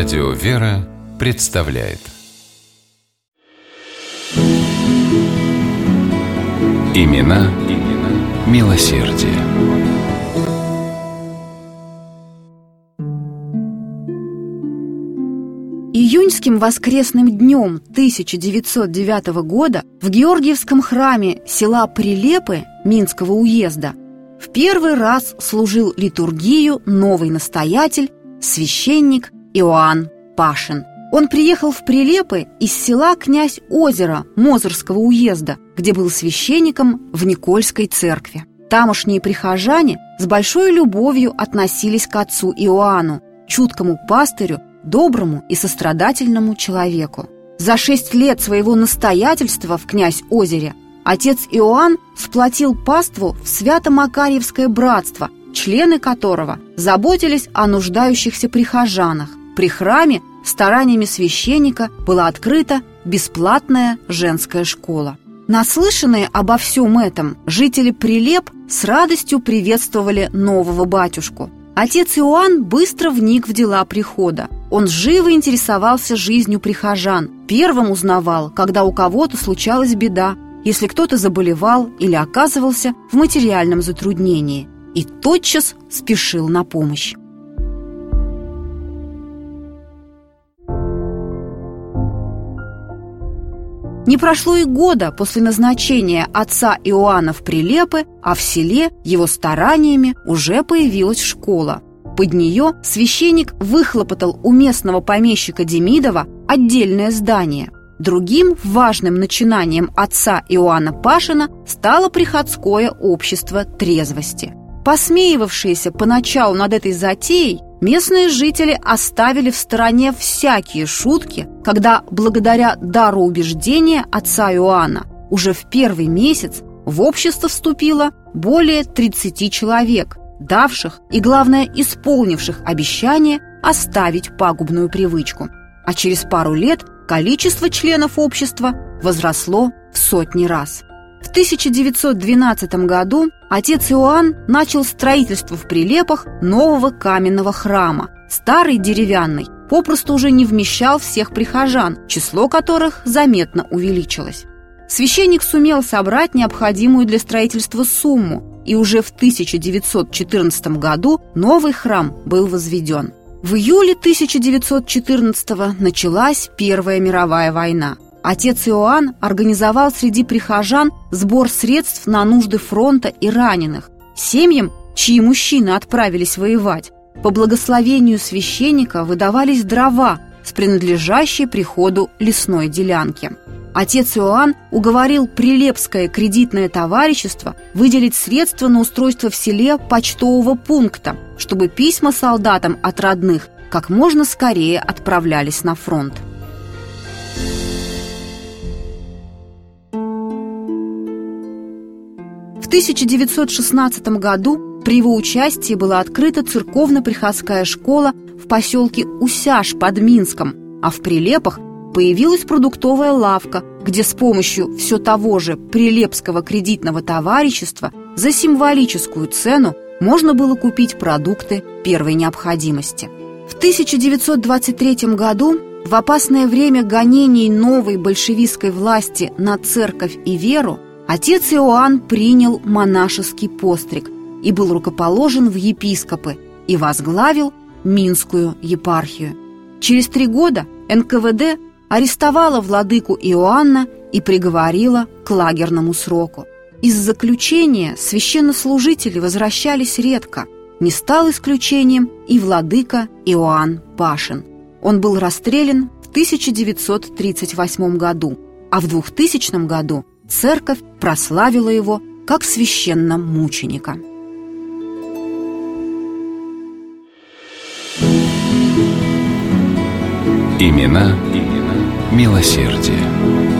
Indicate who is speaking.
Speaker 1: Радио «Вера» представляет Имена, имена милосердие.
Speaker 2: Июньским воскресным днем 1909 года в Георгиевском храме села Прилепы Минского уезда в первый раз служил литургию новый настоятель, священник Иоанн Пашин. Он приехал в Прилепы из села Князь Озера Мозырского уезда, где был священником в Никольской церкви. Тамошние прихожане с большой любовью относились к отцу Иоанну, чуткому пастырю, доброму и сострадательному человеку. За шесть лет своего настоятельства в Князь Озере отец Иоанн сплотил паству в Свято-Макарьевское братство, члены которого заботились о нуждающихся прихожанах. При храме стараниями священника была открыта бесплатная женская школа. Наслышанные обо всем этом, жители Прилеп с радостью приветствовали нового батюшку. Отец Иоанн быстро вник в дела прихода. Он живо интересовался жизнью прихожан, первым узнавал, когда у кого-то случалась беда, если кто-то заболевал или оказывался в материальном затруднении, и тотчас спешил на помощь. Не прошло и года после назначения отца Иоанна в Прилепы, а в селе его стараниями уже появилась школа. Под нее священник выхлопотал у местного помещика Демидова отдельное здание. Другим важным начинанием отца Иоанна Пашина стало приходское общество трезвости. Посмеивавшиеся поначалу над этой затеей, Местные жители оставили в стороне всякие шутки, когда благодаря дару убеждения отца Иоанна уже в первый месяц в общество вступило более 30 человек, давших и, главное, исполнивших обещание оставить пагубную привычку. А через пару лет количество членов общества возросло в сотни раз – в 1912 году отец Иоанн начал строительство в Прилепах нового каменного храма. Старый деревянный попросту уже не вмещал всех прихожан, число которых заметно увеличилось. Священник сумел собрать необходимую для строительства сумму, и уже в 1914 году новый храм был возведен. В июле 1914 началась Первая мировая война – Отец Иоанн организовал среди прихожан сбор средств на нужды фронта и раненых. Семьям, чьи мужчины отправились воевать, по благословению священника выдавались дрова с принадлежащей приходу лесной делянки. Отец Иоанн уговорил Прилепское кредитное товарищество выделить средства на устройство в селе почтового пункта, чтобы письма солдатам от родных как можно скорее отправлялись на фронт. 1916 году при его участии была открыта церковно-приходская школа в поселке Усяж под Минском, а в Прилепах появилась продуктовая лавка, где с помощью все того же Прилепского кредитного товарищества за символическую цену можно было купить продукты первой необходимости. В 1923 году в опасное время гонений новой большевистской власти на церковь и веру отец Иоанн принял монашеский постриг и был рукоположен в епископы и возглавил Минскую епархию. Через три года НКВД арестовала владыку Иоанна и приговорила к лагерному сроку. Из заключения священнослужители возвращались редко. Не стал исключением и владыка Иоанн Пашин. Он был расстрелян в 1938 году, а в 2000 году церковь прославила его как священномученика.
Speaker 1: Имена, имена милосердие.